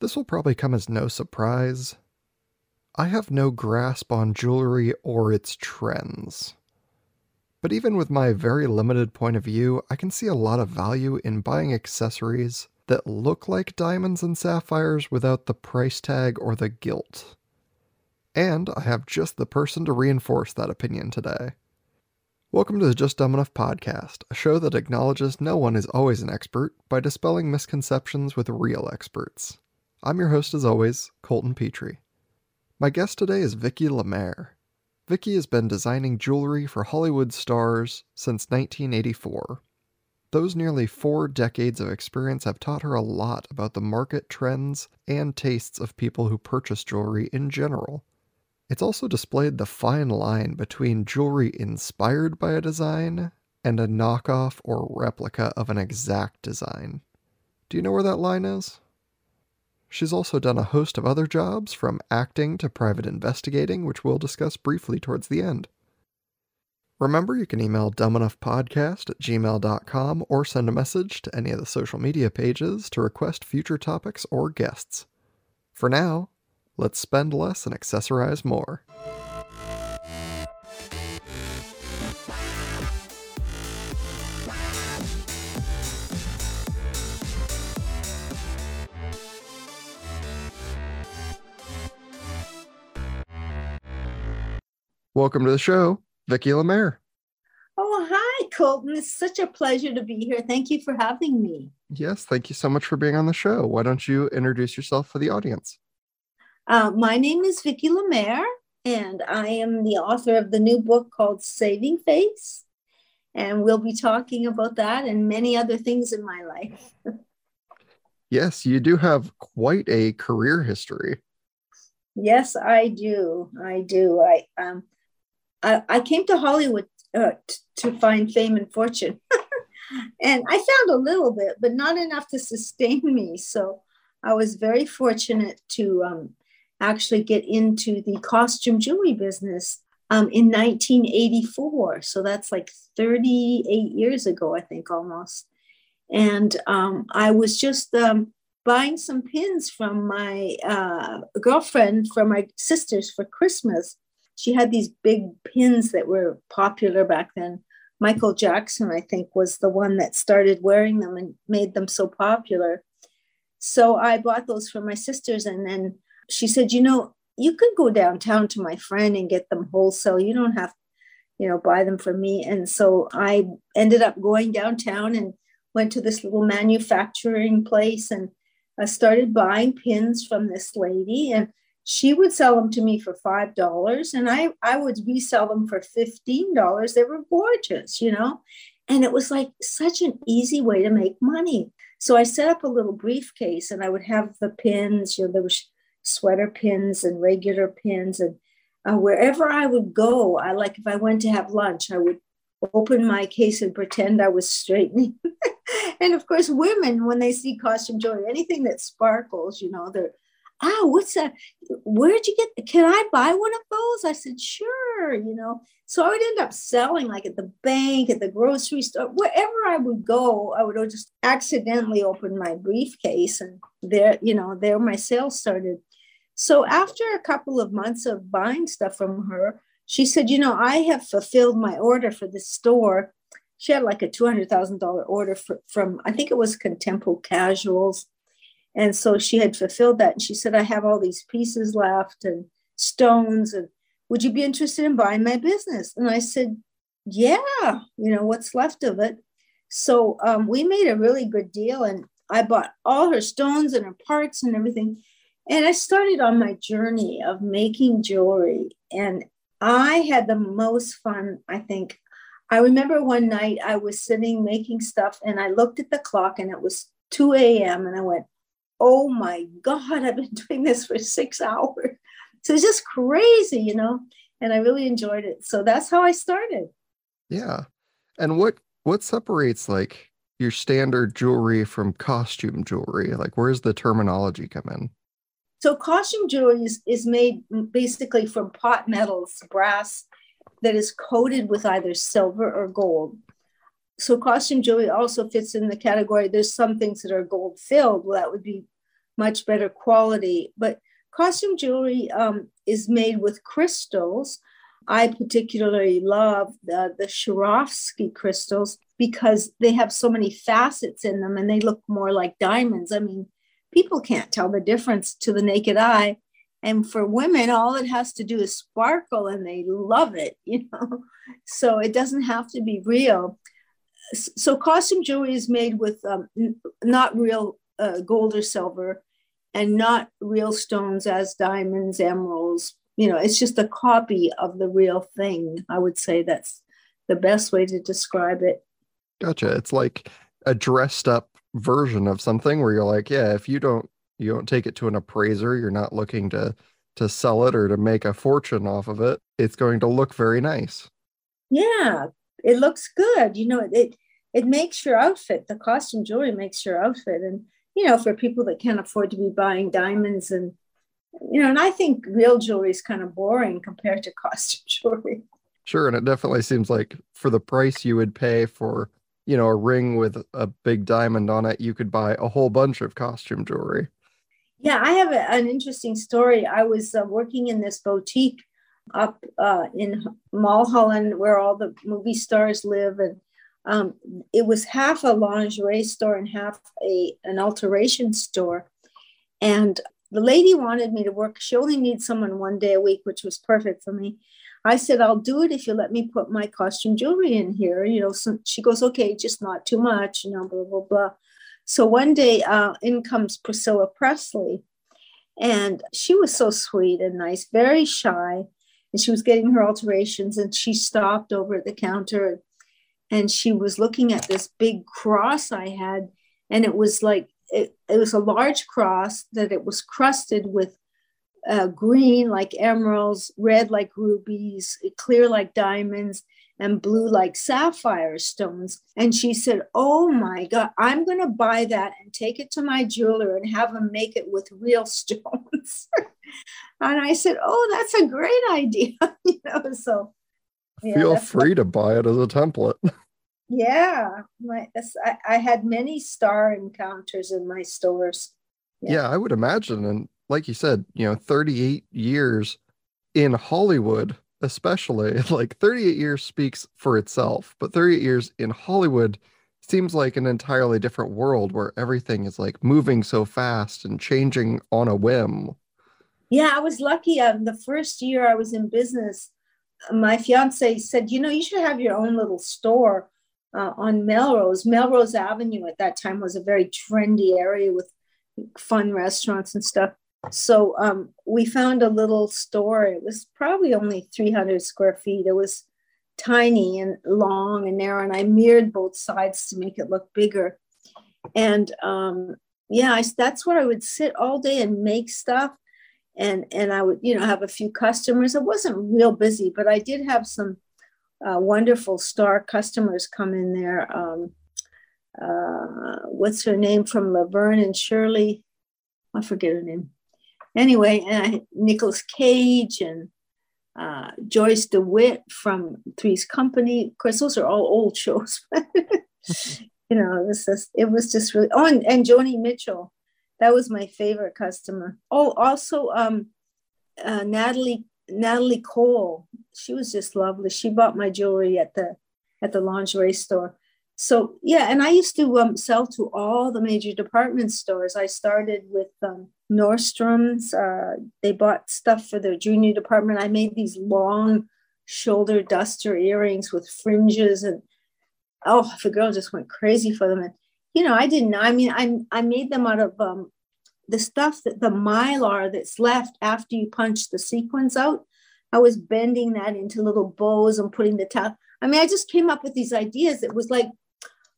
This will probably come as no surprise. I have no grasp on jewelry or its trends. But even with my very limited point of view, I can see a lot of value in buying accessories that look like diamonds and sapphires without the price tag or the guilt. And I have just the person to reinforce that opinion today. Welcome to the Just Dumb Enough podcast, a show that acknowledges no one is always an expert by dispelling misconceptions with real experts. I'm your host, as always, Colton Petrie. My guest today is Vicky Lemaire. Vicky has been designing jewelry for Hollywood stars since 1984. Those nearly four decades of experience have taught her a lot about the market trends and tastes of people who purchase jewelry in general. It's also displayed the fine line between jewelry inspired by a design and a knockoff or replica of an exact design. Do you know where that line is? She's also done a host of other jobs, from acting to private investigating, which we'll discuss briefly towards the end. Remember, you can email dumbenoughpodcast at gmail.com or send a message to any of the social media pages to request future topics or guests. For now, Let's spend less and accessorize more. Welcome to the show, Vicki Lemaire. Oh, hi, Colton. It's such a pleasure to be here. Thank you for having me. Yes, thank you so much for being on the show. Why don't you introduce yourself for the audience? Uh, my name is Vicki Lemaire, and I am the author of the new book called Saving Face. And we'll be talking about that and many other things in my life. yes, you do have quite a career history. Yes, I do. I do. I um, I, I came to Hollywood uh, t- to find fame and fortune, and I found a little bit, but not enough to sustain me. So I was very fortunate to um, actually get into the costume jewelry business um, in 1984. So that's like 38 years ago, I think almost. And um, I was just um, buying some pins from my uh, girlfriend, from my sisters for Christmas. She had these big pins that were popular back then. Michael Jackson, I think, was the one that started wearing them and made them so popular. So I bought those for my sisters, and then she said, you know, you could go downtown to my friend and get them wholesale. You don't have, you know, buy them from me. And so I ended up going downtown and went to this little manufacturing place and I started buying pins from this lady and she would sell them to me for five dollars and I, I would resell them for fifteen dollars. They were gorgeous, you know. And it was like such an easy way to make money. So I set up a little briefcase and I would have the pins, you know, was sweater pins and regular pins and uh, wherever I would go, I like if I went to have lunch, I would open my case and pretend I was straightening. and of course, women, when they see costume jewelry, anything that sparkles, you know, they're, oh, what's that? Where'd you get? Can I buy one of those? I said, sure, you know. So I would end up selling like at the bank, at the grocery store, wherever I would go, I would just accidentally open my briefcase and there, you know, there my sales started so after a couple of months of buying stuff from her, she said, You know, I have fulfilled my order for the store. She had like a $200,000 order for, from, I think it was Contempo Casuals. And so she had fulfilled that. And she said, I have all these pieces left and stones. And would you be interested in buying my business? And I said, Yeah, you know, what's left of it. So um, we made a really good deal. And I bought all her stones and her parts and everything. And I started on my journey of making jewelry. And I had the most fun, I think. I remember one night I was sitting making stuff and I looked at the clock and it was 2 a.m. and I went, oh my God, I've been doing this for six hours. So it's just crazy, you know, and I really enjoyed it. So that's how I started. Yeah. And what what separates like your standard jewelry from costume jewelry? Like where's the terminology come in? So costume jewelry is, is made basically from pot metals, brass that is coated with either silver or gold. So costume jewelry also fits in the category. There's some things that are gold filled. Well, that would be much better quality. But costume jewelry um, is made with crystals. I particularly love the, the Swarovski crystals because they have so many facets in them and they look more like diamonds. I mean, people can't tell the difference to the naked eye. And for women, all it has to do is sparkle and they love it, you know. So it doesn't have to be real. So costume jewelry is made with um, n- not real uh, gold or silver and not real stones as diamonds, emeralds. You know, it's just a copy of the real thing. I would say that's the best way to describe it. Gotcha. It's like a dressed up version of something where you're like, yeah, if you don't you don't take it to an appraiser, you're not looking to to sell it or to make a fortune off of it. It's going to look very nice. Yeah, it looks good. You know, it it makes your outfit. The costume jewelry makes your outfit, and you know, for people that can't afford to be buying diamonds and you know, and I think real jewelry is kind of boring compared to costume jewelry. Sure, and it definitely seems like for the price you would pay for, you know, a ring with a big diamond on it, you could buy a whole bunch of costume jewelry. Yeah, I have a, an interesting story. I was uh, working in this boutique up uh, in Mulholland, where all the movie stars live, and um, it was half a lingerie store and half a an alteration store. And the lady wanted me to work. She only needs someone one day a week, which was perfect for me. I said, I'll do it if you let me put my costume jewelry in here. You know, so she goes, okay, just not too much, you know, blah, blah, blah. So one day uh, in comes Priscilla Presley. And she was so sweet and nice, very shy. And she was getting her alterations and she stopped over at the counter and she was looking at this big cross I had. And it was like, it, it was a large cross that it was crusted with uh, green like emeralds, red like rubies, clear like diamonds, and blue like sapphire stones. And she said, Oh my God, I'm going to buy that and take it to my jeweler and have him make it with real stones. And I said, Oh, that's a great idea. you know, so yeah, feel free to buy it as a template. Yeah, my I, I had many star encounters in my stores. Yeah. yeah, I would imagine. And like you said, you know, 38 years in Hollywood, especially, like 38 years speaks for itself, but 38 years in Hollywood seems like an entirely different world where everything is like moving so fast and changing on a whim. Yeah, I was lucky. Um, the first year I was in business, my fiance said, You know, you should have your own little store uh, on Melrose. Melrose Avenue at that time was a very trendy area with fun restaurants and stuff. So um, we found a little store. It was probably only 300 square feet. It was tiny and long and narrow, and I mirrored both sides to make it look bigger. And um, yeah, I, that's where I would sit all day and make stuff. And, and I would, you know, have a few customers. It wasn't real busy, but I did have some uh, wonderful star customers come in there. Um, uh, what's her name from Laverne and Shirley? I forget her name anyway, uh, Nicolas Cage and uh, Joyce DeWitt from Three's Company. Of course, those are all old shows. you know, it was just, it was just really. Oh, and, and Joni Mitchell, that was my favorite customer. Oh, also um, uh, Natalie Natalie Cole. She was just lovely. She bought my jewelry at the at the lingerie store. So yeah, and I used to um, sell to all the major department stores. I started with um, Nordstrom's. Uh, they bought stuff for their junior department. I made these long shoulder duster earrings with fringes, and oh, the girl just went crazy for them. And you know, I didn't. I mean, I I made them out of um, the stuff that the mylar that's left after you punch the sequins out. I was bending that into little bows and putting the top. I mean, I just came up with these ideas. It was like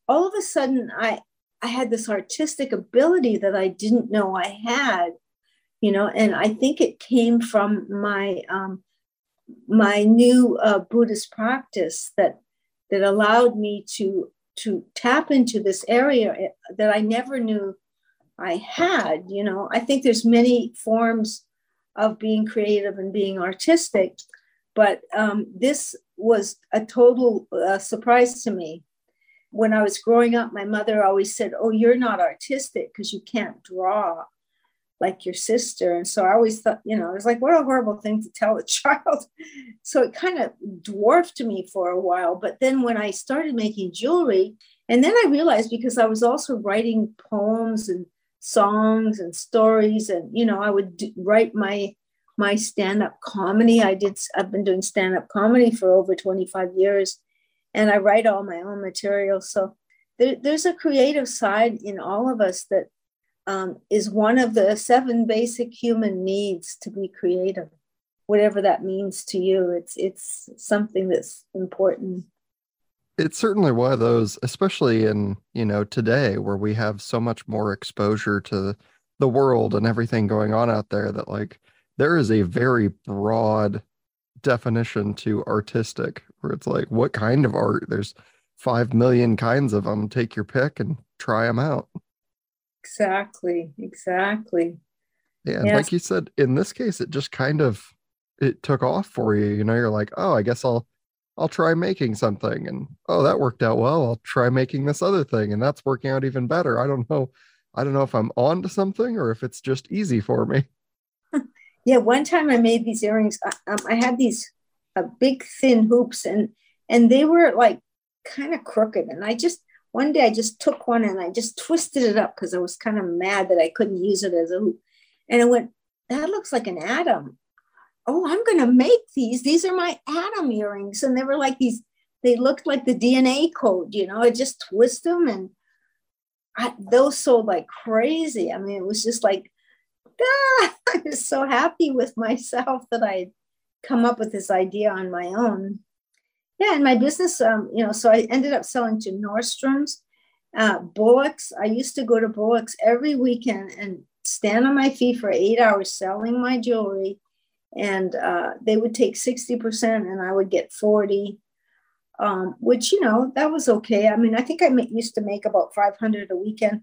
all of a sudden I I had this artistic ability that I didn't know I had, you know, and I think it came from my um, my new uh, Buddhist practice that that allowed me to to tap into this area eh, that I never knew I had. You know, I think there's many forms of being creative and being artistic, but um, this was a total uh, surprise to me when I was growing up, my mother always said, Oh, you're not artistic because you can't draw. Like your sister. And so I always thought, you know, it was like, what a horrible thing to tell a child. so it kind of dwarfed me for a while. But then when I started making jewelry, and then I realized because I was also writing poems and songs and stories, and you know, I would do, write my my stand-up comedy. I did. I've been doing stand-up comedy for over 25 years, and I write all my own material. So there, there's a creative side in all of us that um, is one of the seven basic human needs to be creative whatever that means to you. It's it's something that's important. It's certainly one of those especially in you know today where we have so much more exposure to the world and everything going on out there that like there is a very broad definition to artistic where it's like what kind of art? There's 5 million kinds of them take your pick and try them out Exactly. Exactly. Yeah, yes. like you said, in this case, it just kind of it took off for you. You know, you're like, oh, I guess I'll I'll try making something, and oh, that worked out well. I'll try making this other thing, and that's working out even better. I don't know. I don't know if I'm on to something or if it's just easy for me. yeah, one time I made these earrings. I, um, I had these uh, big thin hoops, and and they were like kind of crooked, and I just one day I just took one and I just twisted it up because I was kind of mad that I couldn't use it as a hoop. And it went, that looks like an atom. Oh, I'm going to make these. These are my atom earrings. And they were like these, they looked like the DNA code, you know, I just twist them and I, those sold like crazy. I mean, it was just like, ah, I was so happy with myself that I'd come up with this idea on my own yeah, and my business, um, you know, so I ended up selling to Nordstrom's, uh, Bullocks. I used to go to Bullocks every weekend and stand on my feet for eight hours selling my jewelry. And uh, they would take 60% and I would get 40, um, which, you know, that was okay. I mean, I think I used to make about 500 a weekend.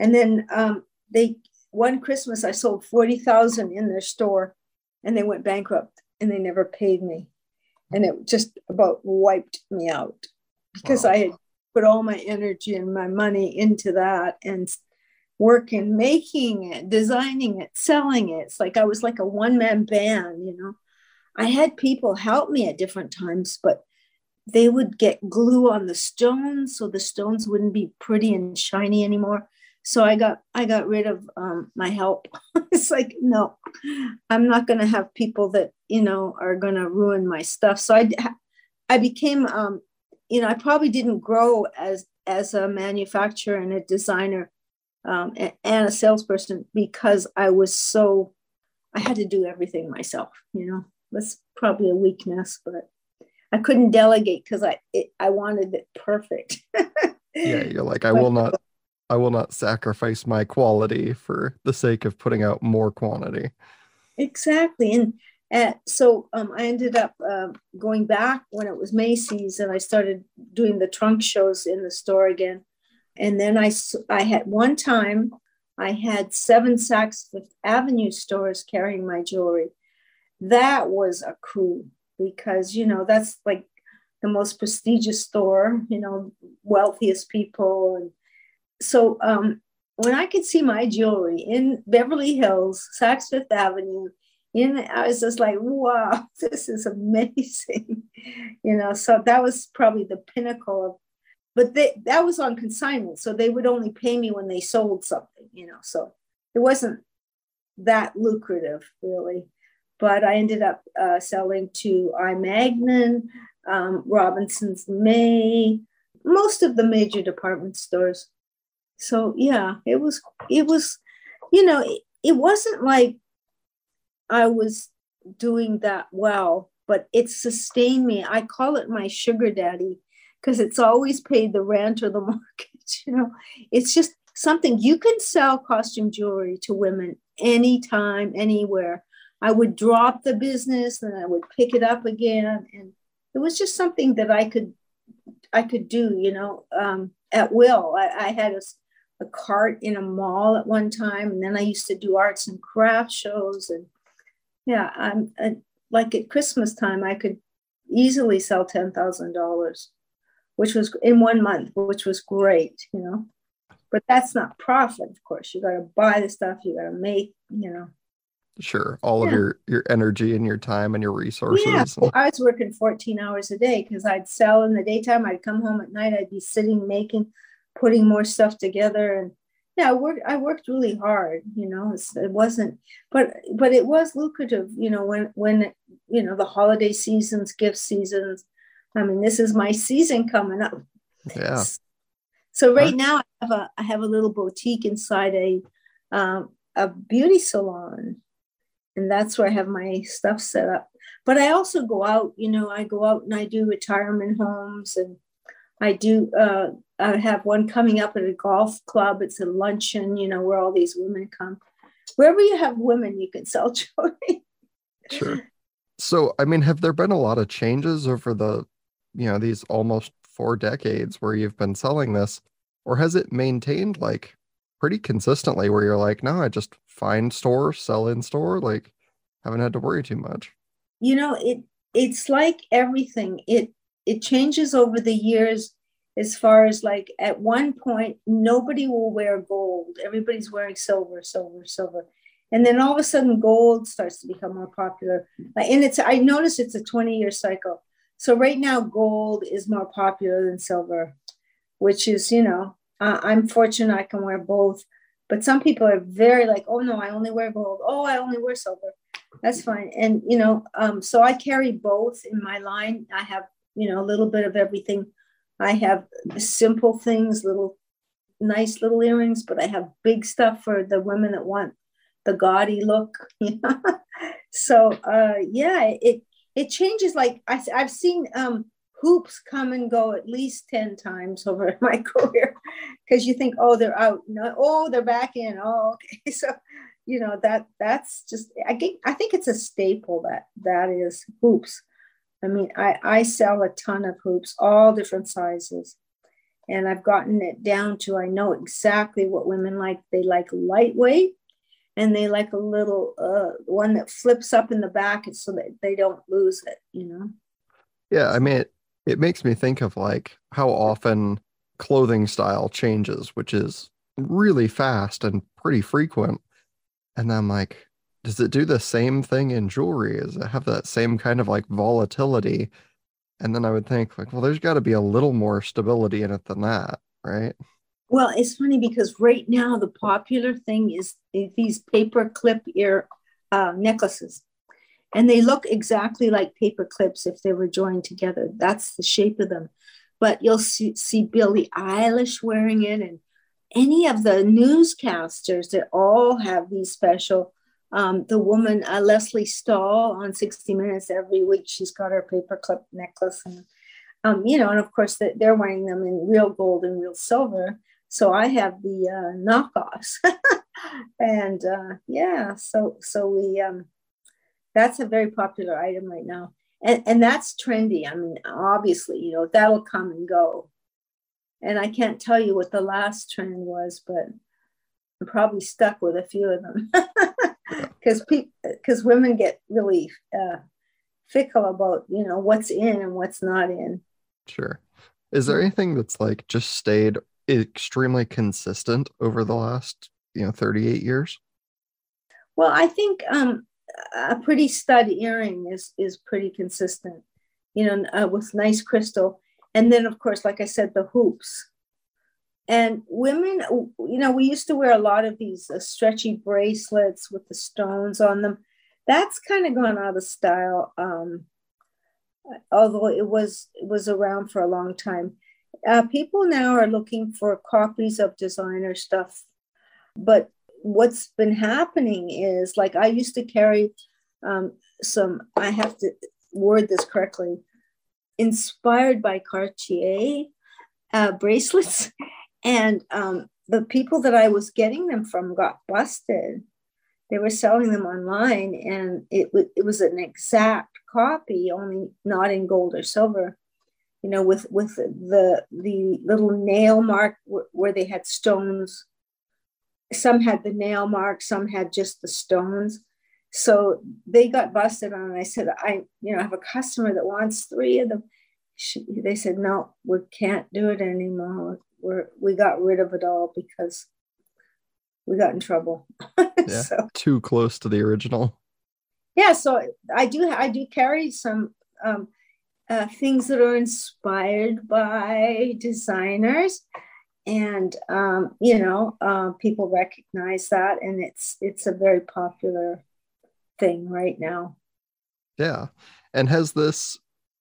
And then um, they, one Christmas, I sold 40,000 in their store and they went bankrupt and they never paid me and it just about wiped me out because wow. I had put all my energy and my money into that and working, making it, designing it, selling it. It's like I was like a one man band, you know. I had people help me at different times, but they would get glue on the stones so the stones wouldn't be pretty and shiny anymore so i got i got rid of um, my help. It's like no i'm not going to have people that you know are going to ruin my stuff. So i i became um, you know i probably didn't grow as as a manufacturer and a designer um, and, and a salesperson because i was so i had to do everything myself you know? That's probably a weakness but i couldn't delegate because i it, i wanted it perfect. Yeah you're like i will not I will not sacrifice my quality for the sake of putting out more quantity. Exactly. And uh, so um, I ended up uh, going back when it was Macy's and I started doing the trunk shows in the store again. And then I, I had one time, I had seven Saks Fifth Avenue stores carrying my jewelry. That was a coup because, you know, that's like the most prestigious store, you know, wealthiest people and so um, when I could see my jewelry in Beverly Hills, Saks Fifth Avenue, in I was just like, wow, this is amazing, you know. So that was probably the pinnacle of, but they, that was on consignment, so they would only pay me when they sold something, you know. So it wasn't that lucrative, really. But I ended up uh, selling to I. Um, Robinson's May, most of the major department stores so yeah it was it was you know it, it wasn't like i was doing that well but it sustained me. I call it my sugar daddy because it's always paid the rent or the mortgage you know. It's just something you can sell costume jewelry to women anytime anywhere. I would drop the business and i would pick it up again and it was just something that i could i could do you know um, at will. I, I had a a cart in a mall at one time, and then I used to do arts and craft shows. And yeah, I'm uh, like at Christmas time, I could easily sell ten thousand dollars, which was in one month, which was great, you know. but that's not profit of course you got to buy the stuff you got to make you know sure all yeah. of your your energy and your time and your resources yeah i was working 14 hours a day because i'd sell in the daytime i'd come home at night i'd be sitting making putting more stuff together. And yeah i worked i worked really hard you know it wasn't but but it was lucrative you know when when you know the holiday seasons gift seasons i mean this is my season coming up. Yeah. So right now i have a i have a little boutique inside a um, a beauty salon. And that's where i have my stuff set up. But i also go out you know i go out and i do retirement homes and I do uh, I have one coming up at a golf club. It's a luncheon, you know, where all these women come. Wherever you have women, you can sell jewelry. sure. So, I mean, have there been a lot of changes over the, you know, these almost four decades where you've been selling this, or has it maintained like pretty consistently where you're like, no, I just find store, sell in store, like haven't had to worry too much? You know, it it's like everything. It it changes over the years as far as like at one point nobody will wear gold. Everybody's wearing silver silver silver. And then all of a sudden gold starts to become more popular. And it's i notice it's a 20 year cycle. So right now gold is more popular than silver which is you know uh, i'm fortunate i can wear both. But some people are very like oh no i only wear gold. Oh i only wear silver. That's fine. And you know um, so i carry both in my line. I have you know, a little bit of everything. I have simple things, little nice little earrings, but I have big stuff for the women that want the gaudy look. so uh, yeah, it it changes. Like I, I've seen um, hoops come and go at least ten times over my career because you think, oh, they're out. No, oh, they're back in. Oh, okay. So you know that that's just I think I think it's a staple that that is hoops. I mean, I, I sell a ton of hoops, all different sizes. And I've gotten it down to I know exactly what women like. They like lightweight and they like a little uh, one that flips up in the back so that they don't lose it, you know? Yeah. I mean, it, it makes me think of like how often clothing style changes, which is really fast and pretty frequent. And I'm like, does it do the same thing in jewelry? Does it have that same kind of like volatility? And then I would think like, well, there's got to be a little more stability in it than that, right? Well, it's funny because right now the popular thing is these paper clip ear uh, necklaces, and they look exactly like paper clips if they were joined together. That's the shape of them. But you'll see, see Billie Eilish wearing it, and any of the newscasters that all have these special um, the woman uh, Lesley Stahl on 60 Minutes every week. She's got her paperclip necklace, and um, you know, and of course they're wearing them in real gold and real silver. So I have the uh, knockoffs, and uh, yeah, so so we um, that's a very popular item right now, and and that's trendy. I mean, obviously, you know, that'll come and go, and I can't tell you what the last trend was, but I'm probably stuck with a few of them. because because women get really uh, fickle about you know what's in and what's not in. Sure. Is there anything that's like just stayed extremely consistent over the last you know 38 years? Well, I think um, a pretty stud earring is is pretty consistent, you know, uh, with nice crystal, and then of course, like I said, the hoops and women, you know, we used to wear a lot of these uh, stretchy bracelets with the stones on them. That's kind of gone out of style. Um, although it was it was around for a long time. Uh, people now are looking for copies of designer stuff, but what's been happening is like I used to carry um, some. I have to word this correctly. Inspired by Cartier uh, bracelets, And um, the people that I was getting them from got busted. They were selling them online, and it, w- it was an exact copy, only not in gold or silver. You know, with with the the little nail mark w- where they had stones. Some had the nail mark, some had just the stones. So they got busted on. And I said, I you know I have a customer that wants three of them. She, they said, no, we can't do it anymore we're we got rid of it all because we got in trouble. yeah, so, too close to the original. Yeah, so I do I do carry some um, uh, things that are inspired by designers, and um, you know uh, people recognize that, and it's it's a very popular thing right now. Yeah, and has this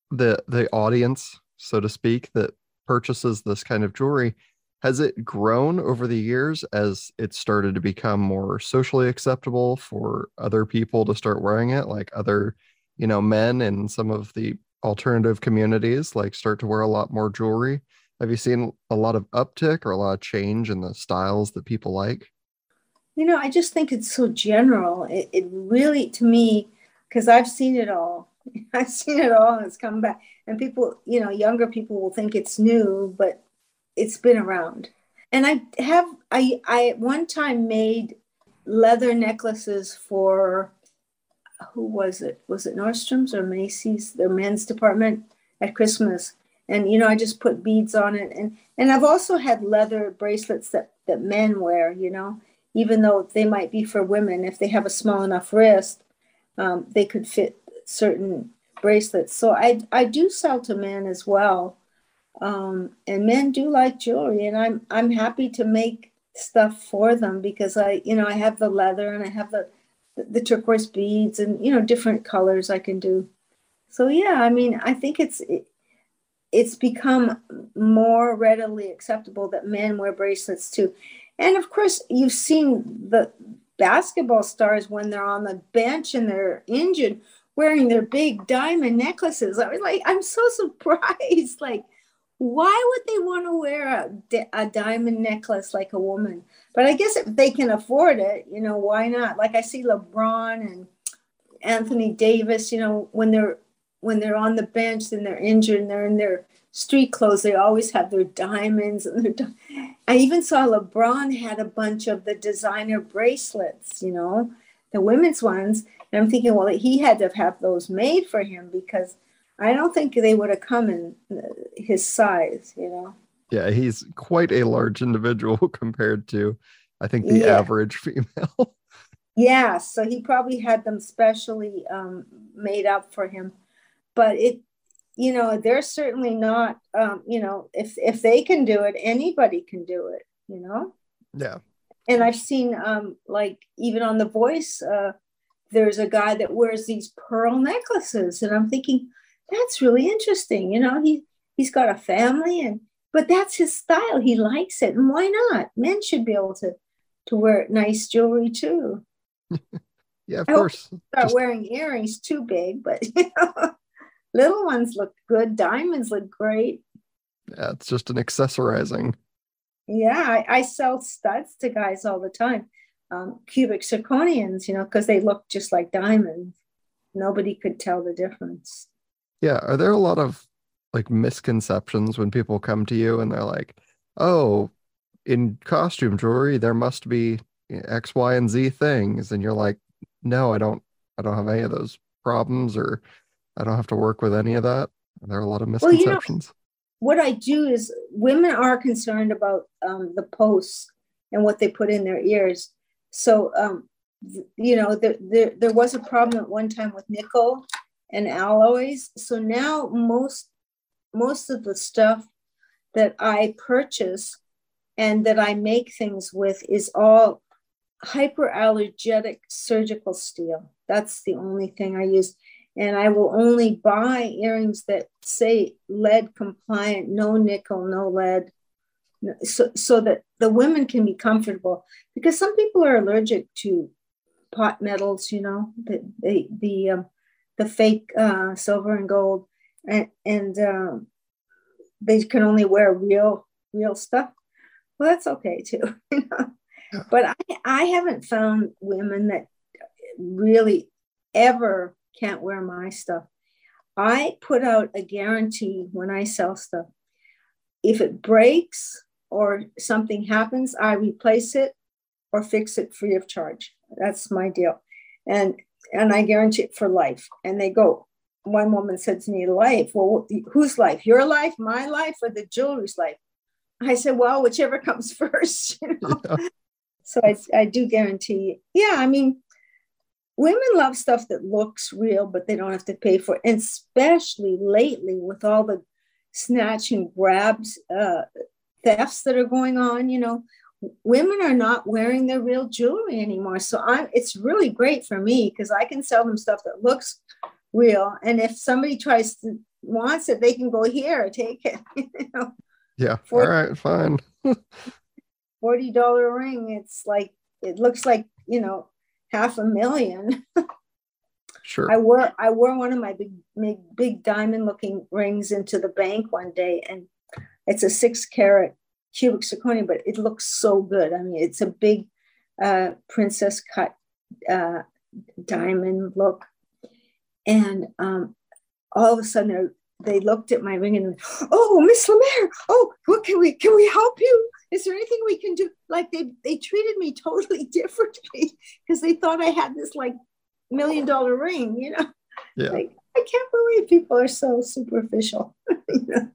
the the audience, so to speak, that purchases this kind of jewelry has it grown over the years as it started to become more socially acceptable for other people to start wearing it like other you know men in some of the alternative communities like start to wear a lot more jewelry? Have you seen a lot of uptick or a lot of change in the styles that people like? You know i just think it's so general. It, it really to me because i've seen it all. I've seen it all and it's come back and people you know younger people will think it's new but it's been around. And I have I I at one time made leather necklaces for who was it? Was it Nordstrom's or Macy's, their men's department at Christmas? And you know, I just put beads on it. And and I've also had leather bracelets that that men wear, you know, even though they might be for women. If they have a small enough wrist, um, they could fit certain bracelets. So I I do sell to men as well. Um, and men do like jewelry and i'm i'm happy to make stuff for them because i you know i have the leather and i have the the turquoise beads and you know different colors i can do. So yeah i mean i think it's it, it's become more readily acceptable that men wear bracelets too. And of course you've seen the basketball stars when they're on the bench and they're injured wearing their big diamond necklaces i was like i'm so surprised like why would they want to wear a, a diamond necklace like a woman? But I guess if they can afford it, you know, why not? Like I see LeBron and Anthony Davis, you know, when they're when they're on the bench and they're injured and they're in their street clothes, they always have their diamonds and their. Di- I even saw LeBron had a bunch of the designer bracelets, you know, the women's ones. And I'm thinking, well, he had to have those made for him because I don't think they would have come in uh, his size, you know. Yeah, he's quite a large individual compared to, I think, the yeah. average female. yeah, so he probably had them specially um, made up for him. But it, you know, they're certainly not, um, you know, if if they can do it, anybody can do it, you know. Yeah. And I've seen, um, like, even on The Voice, uh, there's a guy that wears these pearl necklaces, and I'm thinking that's really interesting. You know, he he's got a family and but that's his style. He likes it. And why not? Men should be able to to wear nice jewelry too. yeah, of I course. Start Just... wearing earrings too big, but you know, little ones look good. Diamonds look great. Yeah, it's just an accessorizing. Yeah, I, I sell studs to guys all the time. Um, cubic zirconians, you know, because they look just like diamonds. Nobody could tell the difference. Yeah. Are there a lot of like misconceptions when people come to you and they're like, oh, in costume jewelry, there must be X, Y, and Z things. And you're like, no, I don't, I don't have any of those problems or I don't have to work with any of that. There are a lot of misconceptions. Well, you know, what I do is women are concerned about um, the posts and what they put in their ears. So, um, you know, there, there, there was a problem at one time with nickel and alloys. So now most most of the stuff that I purchase and that I make things with is all hyperallergenic surgical steel. That's the only thing I use. And I will only buy earrings that say lead compliant, no nickel, no lead, so, so that the women can be comfortable. Because some people are allergic to pot metals, you know, the, the, the um, the fake uh, silver and gold, and, and um, they can only wear real real stuff. Well, that's okay too. You know? yeah. But I, I haven't found women that really ever can't wear my stuff. I put out a guarantee when I sell stuff. If it breaks or something happens, I replace it or fix it free of charge. That's my deal. And and I guarantee it for life. And they go, one woman said to me, life, well, whose life? Your life, my life, or the jewelry's life? I said, well, whichever comes first. You know? yeah. So I, I do guarantee. Yeah, I mean, women love stuff that looks real, but they don't have to pay for it. And especially lately with all the snatch and grabs uh, thefts that are going on, you know, women are not wearing their real jewelry anymore. So I'm it's really great for me because I can sell them stuff that looks real. And if somebody tries to wants it, they can go here, take it. you know? Yeah. 40, All right, fine. $40 ring. It's like it looks like, you know, half a million. sure. I wore I wore one of my big big big diamond looking rings into the bank one day and it's a six carat cubic zirconia, but it looks so good. I mean, it's a big uh, princess cut uh, diamond look. And um, all of a sudden, they looked at my ring and, oh, Miss Lemaire, oh, what can we can we help you? Is there anything we can do? Like they they treated me totally differently because they thought I had this like million dollar ring, you know. Yeah. Like I can't believe people are so superficial. you know?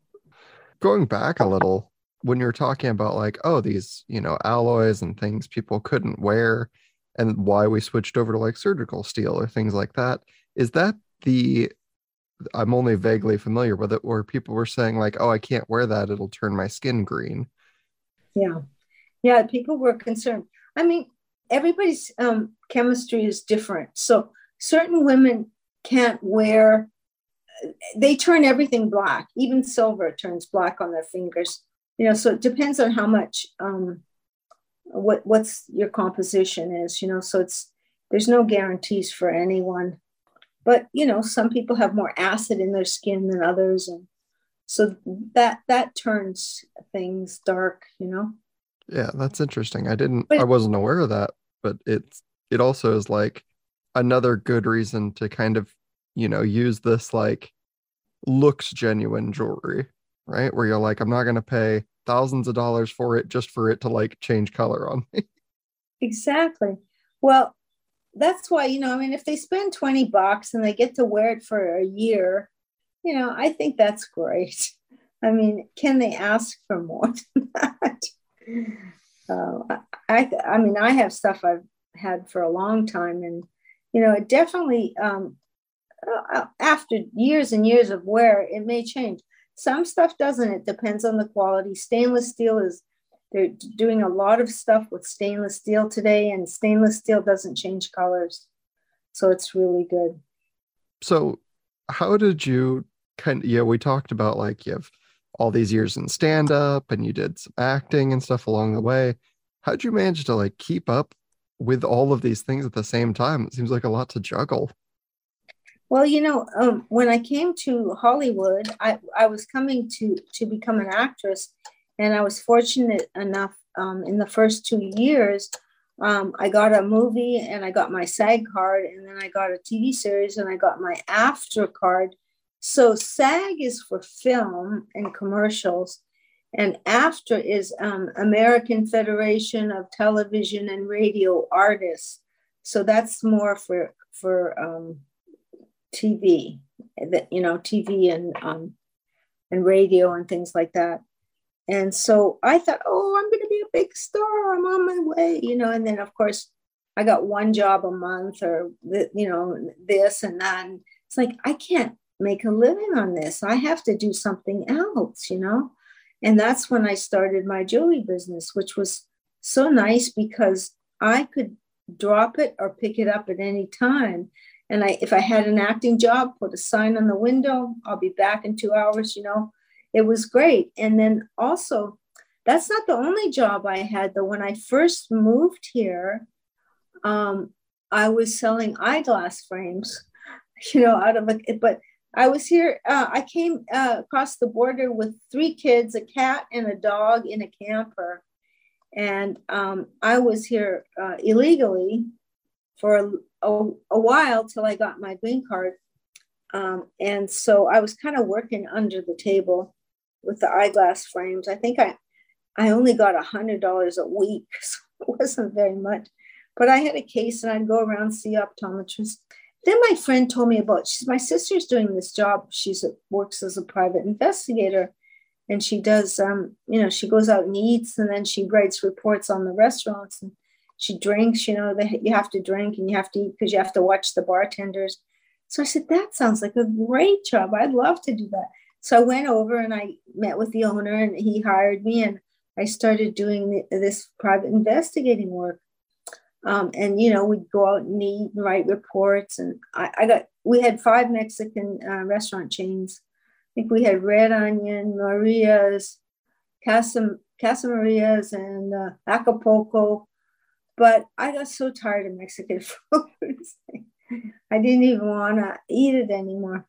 Going back a little, when you're talking about like oh these you know alloys and things people couldn't wear and why we switched over to like surgical steel or things like that is that the i'm only vaguely familiar with it where people were saying like oh i can't wear that it'll turn my skin green? Yeah. Yeah people were concerned. I mean everybody's um, chemistry is different. So certain women can't wear they turn everything black. Even silver turns black on their fingers. You know so it depends on how much um, what what's your composition is you know so it's there's no guarantees for anyone. But you know some people have more acid in their skin than others and so that that turns things dark you know? Yeah that's interesting. I didn't but, i wasn't aware of that but it's it also is like another good reason to kind of you know use this like looks genuine jewelry right? Where you're like, I'm not going to pay thousands of dollars for it just for it to like change color on me. Exactly. Well, that's why, you know, I mean, if they spend 20 bucks and they get to wear it for a year, you know, I think that's great. I mean, can they ask for more than that? Uh, I, I mean, I have stuff I've had for a long time, and you know, it definitely um, Uh, after years and years of wear, it may change. Some stuff doesn't. It depends on the quality. Stainless steel is, they're doing a lot of stuff with stainless steel today, and stainless steel doesn't change colors. So it's really good. So, how did you kind of, yeah, we talked about like you have all these years in stand up and you did some acting and stuff along the way. How'd you manage to like keep up with all of these things at the same time? It seems like a lot to juggle. Well, you know, um, when I came to Hollywood, I, I was coming to to become an actress, and I was fortunate enough um, in the first two years. Um, I got a movie and I got my SAG card, and then I got a TV series and I got my AFTRA card. So SAG is for film and commercials, and AFTRA is um, American Federation of Television and Radio Artists. So that's more for for um, TV, that you know, TV and um, and radio and things like that. And so I thought, oh, I'm going to be a big star. I'm on my way, you know. And then of course, I got one job a month, or you know, this and that. And it's like I can't make a living on this. I have to do something else, you know. And that's when I started my jewelry business, which was so nice because I could drop it or pick it up at any time. And I, if I had an acting job, put a sign on the window, I'll be back in two hours, you know, it was great. And then also, that's not the only job I had though. When I first moved here, um, I was selling eyeglass frames, you know, out of a, but I was here, uh, I came uh, across the border with three kids, a cat and a dog in a camper. And um, I was here uh, illegally for a, a while till I got my green card. Um, and so I was kind of working under the table with the eyeglass frames. I think I, I only got a hundred dollars a week, so it wasn't very much. But I had a case, and I'd go around see optometrists. Then my friend told me about she's my sister's doing this job. She's a, works as a private investigator, and she does um you know she goes out and eats and then she writes reports on the restaurants and she drinks you know they, you have to drink and you have to eat because you have to watch the bartenders. So i said that sounds like a great job. I'd love to do that. So i went over and i met with the owner and he hired me and i started doing this private investigating work. Um, and you know we'd go out and eat and write reports and i, I got we had five mexican uh, restaurant chains. I think we had Red Onion, Maria's, Casa, Casa Maria's, and uh, Acapulco. But I got so tired of Mexican food. I didn't even want to eat it anymore.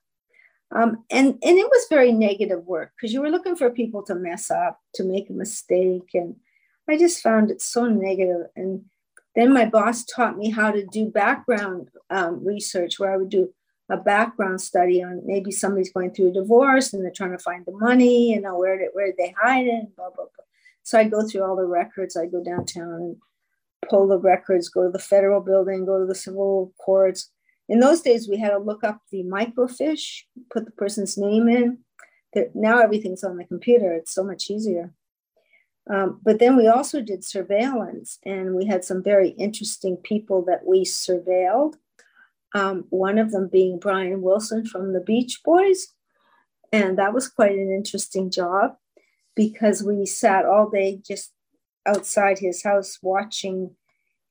Um, and, and it was very negative work because you were looking for people to mess up, to make a mistake. And I just found it so negative. And then my boss taught me how to do background um, research where I would do a background study on maybe somebody's going through a divorce and they're trying to find the money, you know, where did, where did they hide it, blah, blah, blah. So I go through all the records. I go downtown and pull the records, go to the federal building, go to the civil courts. In those days, we had to look up the microfiche, put the person's name in. Now everything's on the computer. It's so much easier. Um, but then we also did surveillance, and we had some very interesting people that we surveilled um, one of them being Brian Wilson from the Beach Boys. And that was quite an interesting job because we sat all day just outside his house watching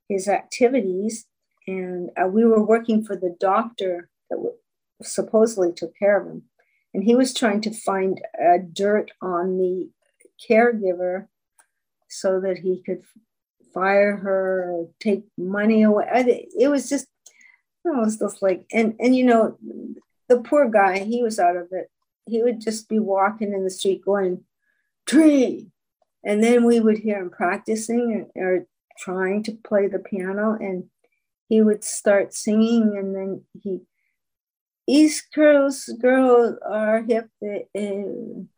his activities. And uh, we were working for the doctor that w- supposedly took care of him. And he was trying to find uh, dirt on the caregiver so that he could fire her or take money away. It was just I was just like, and and you know, the poor guy, he was out of it. He would just be walking in the street going, tree. And then we would hear him practicing or, trying to play the piano, and he would start singing, and then he East Coast girls are hip, and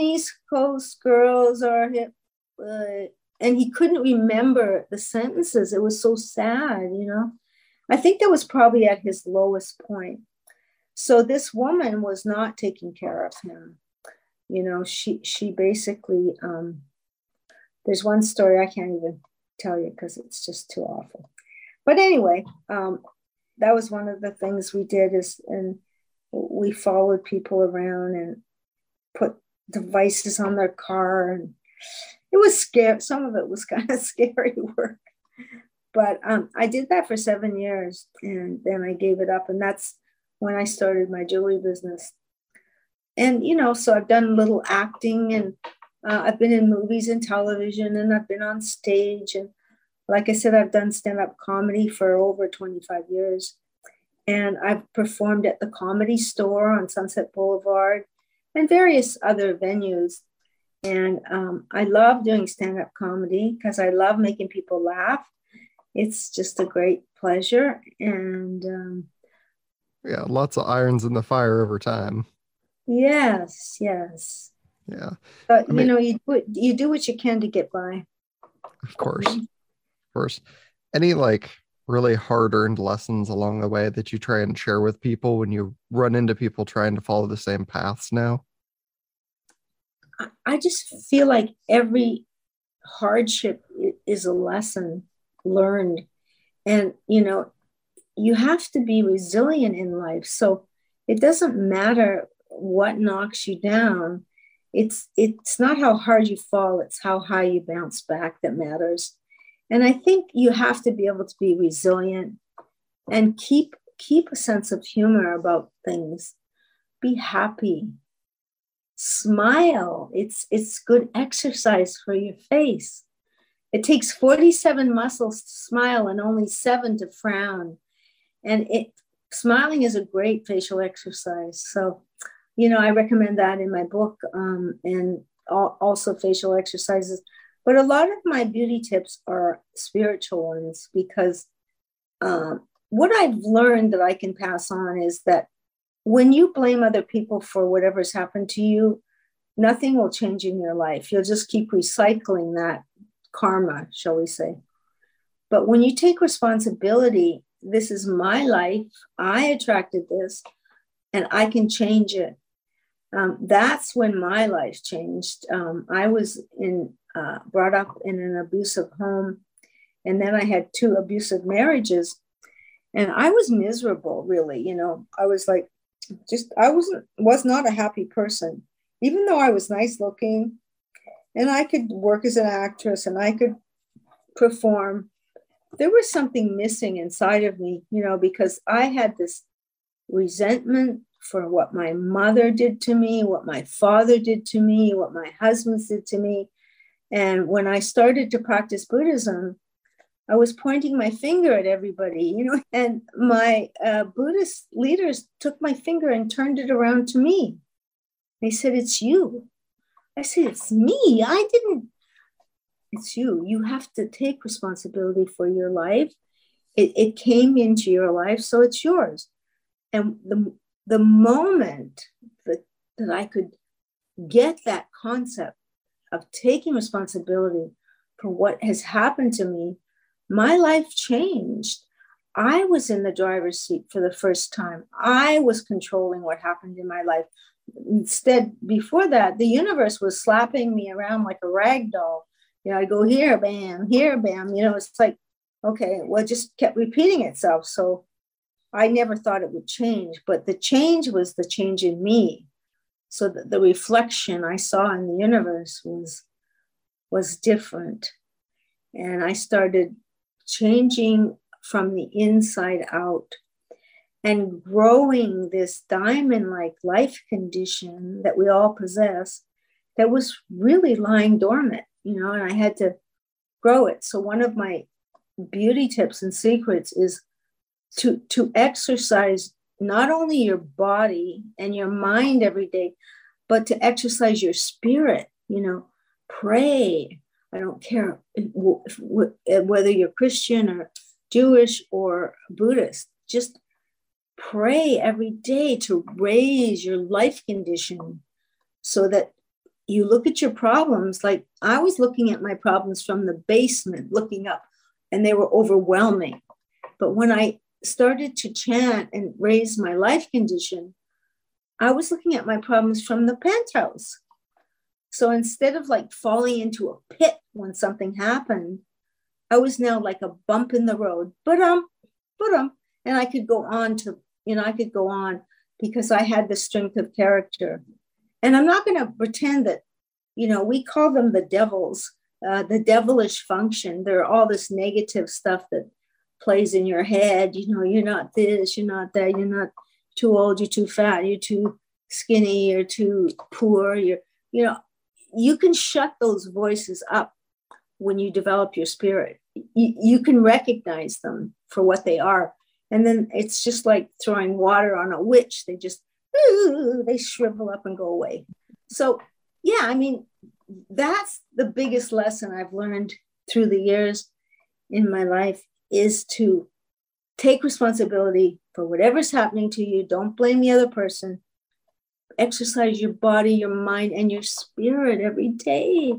East Coast girls are hip. Uh, and he couldn't remember the sentences. It was so sad, you know. I think that was probably at his lowest point. So this woman was not taking care of him. You know, she she basically um, there's one story I can't even tell you because it's just too awful. But anyway, um, that was one of the things we did is and we followed people around and put devices on their car and it was scary. Some of it was kind of scary work. But um, I did that for seven years and then I gave it up. And that's when I started my jewelry business. And, you know, so I've done little acting and uh, I've been in movies and television and I've been on stage. And like I said, I've done stand up comedy for over 25 years. And I've performed at the comedy store on Sunset Boulevard and various other venues. And um, I love doing stand up comedy because I love making people laugh it's just a great pleasure and um, yeah lots of irons in the fire over time yes yes. Yeah. But I mean, you know you do, you do what you can to get by. Of course. Mm-hmm. Of course. Any like really hard earned lessons along the way that you try and share with people when you run into people trying to follow the same paths now? I just feel like every hardship is a lesson learned. And, you know, you have to be resilient in life. So it doesn't matter what knocks you down. It's it's not how hard you fall, it's how high you bounce back that matters. And I think you have to be able to be resilient and keep keep a sense of humor about things. Be happy. Smile. It's it's good exercise for your face. It takes 47 muscles to smile and only seven to frown. And it smiling is a great facial exercise. So, you know, I recommend that in my book um, and also facial exercises. But a lot of my beauty tips are spiritual ones because um, what I've learned that I can pass on is that when you blame other people for whatever's happened to you, nothing will change in your life. You'll just keep recycling that karma, shall we say. But when you take responsibility, this is my life, I attracted this, and I can change it. Um, that's when my life changed. Um, I was in uh, brought up in an abusive home, and then I had two abusive marriages, and I was miserable. Really, you know, I was like, just I wasn't was not a happy person, even though I was nice looking, and I could work as an actress and I could perform. There was something missing inside of me, you know, because I had this resentment for what my mother did to me, what my father did to me, what my husband did to me. And when I started to practice Buddhism, I was pointing my finger at everybody, you know, and my uh, Buddhist leaders took my finger and turned it around to me. They said, It's you. I said, It's me. I didn't. It's you. You have to take responsibility for your life. It, it came into your life, so it's yours. And the, the moment that, that I could get that concept of taking responsibility for what has happened to me, my life changed. I was in the driver's seat for the first time. I was controlling what happened in my life. Instead, before that, the universe was slapping me around like a rag doll. You know, I go here, bam, here, bam. You know, it's like, okay, well, it just kept repeating itself. So I never thought it would change, but the change was the change in me. So the reflection I saw in the universe was was different. And I started changing from the inside out and growing this diamond like life condition that we all possess that was really lying dormant, you know, and I had to grow it. So, one of my beauty tips and secrets is to to exercise not only your body and your mind every day but to exercise your spirit you know pray. I don't care whether you're christian or jewish or buddhist just pray every day to raise your life condition so that you look at your problems. Like i was looking at my problems from the basement looking up and they were overwhelming. But when i started to chant and raise my life condition, I was looking at my problems from the penthouse. So instead of like falling into a pit when something happened, I was now like a bump in the road, but um, but um, and I could go on to, you know, I could go on because I had the strength of character. And I'm not going to pretend that, you know, we call them the devils, uh, the devilish function. They're all this negative stuff that plays in your head. You know, you're not this, you're not that, you're not too old, you're too fat, you're too skinny, you're too poor. You're, you know, you can shut those voices up when you develop your spirit. You, you can recognize them for what they are. And then it's just like throwing water on a witch. They just, they shrivel up and go away. So, yeah, I mean, that's the biggest lesson I've learned through the years in my life is to take responsibility for whatever's happening to you. Don't blame the other person. Exercise your body, your mind, and your spirit every day.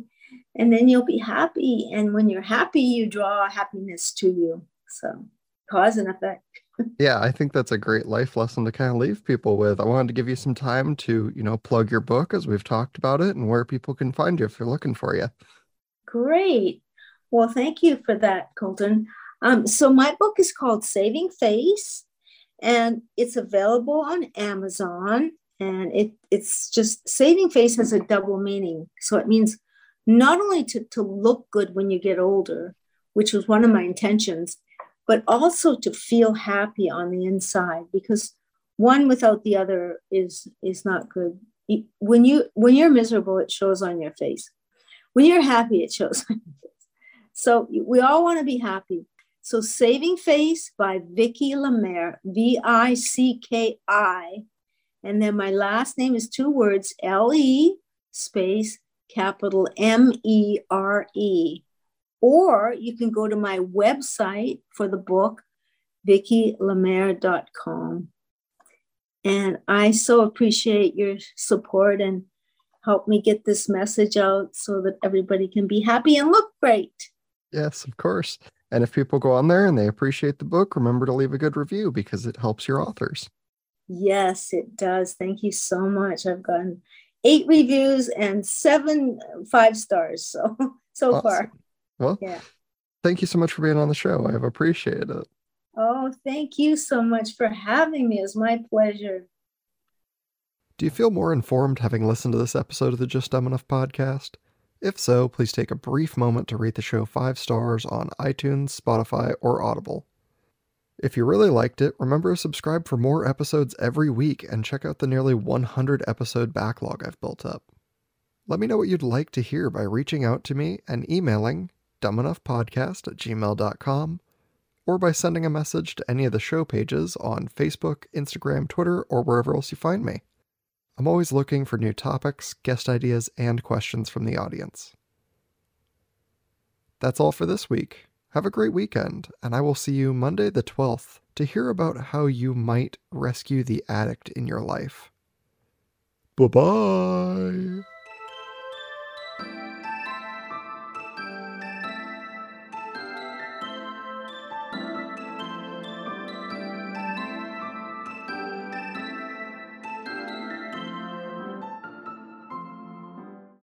And then you'll be happy. And when you're happy, you draw happiness to you. So, cause and effect. yeah, I think that's a great life lesson to kind of leave people with. I wanted to give you some time to, you know, plug your book as we've talked about it and where people can find you if they're looking for you. Great. Well, thank you for that, Colton. Um, so my book is called Saving Face, and it's available on Amazon. And it, it's just saving face has a double meaning. So it means not only to, to look good when you get older, which was one of my intentions, but also to feel happy on the inside because one without the other is is not good. When you when you're miserable, it shows on your face. When you're happy, it shows on your face. So we all want to be happy. So Saving Face by Vicki Le Mere, V I C K I. And then my last name is two words L E space capital M E R E. Or you can go to my website for the book, vickilemere.com. And I so appreciate your support and help me get this message out so that everybody can be happy and look great. Yes, of course. And if people go on there and they appreciate the book, remember to leave a good review because it helps your authors. Yes, it does. Thank you so much. I've gotten eight reviews and seven five stars so so awesome. far. Well, yeah. Thank you so much for being on the show. I've appreciated it. Oh, thank you so much for having me. It's my pleasure. Do you feel more informed having listened to this episode of the Just Dumb Enough podcast? If so, please take a brief moment to rate the show five stars on iTunes, Spotify, or Audible. If you really liked it, remember to subscribe for more episodes every week and check out the nearly 100 episode backlog I've built up. Let me know what you'd like to hear by reaching out to me and emailing dumbenoughpodcast at gmail.com or by sending a message to any of the show pages on Facebook, Instagram, Twitter, or wherever else you find me. I'm always looking for new topics, guest ideas, and questions from the audience. That's all for this week. Have a great weekend, and I will see you Monday the 12th to hear about how you might rescue the addict in your life. Bye bye.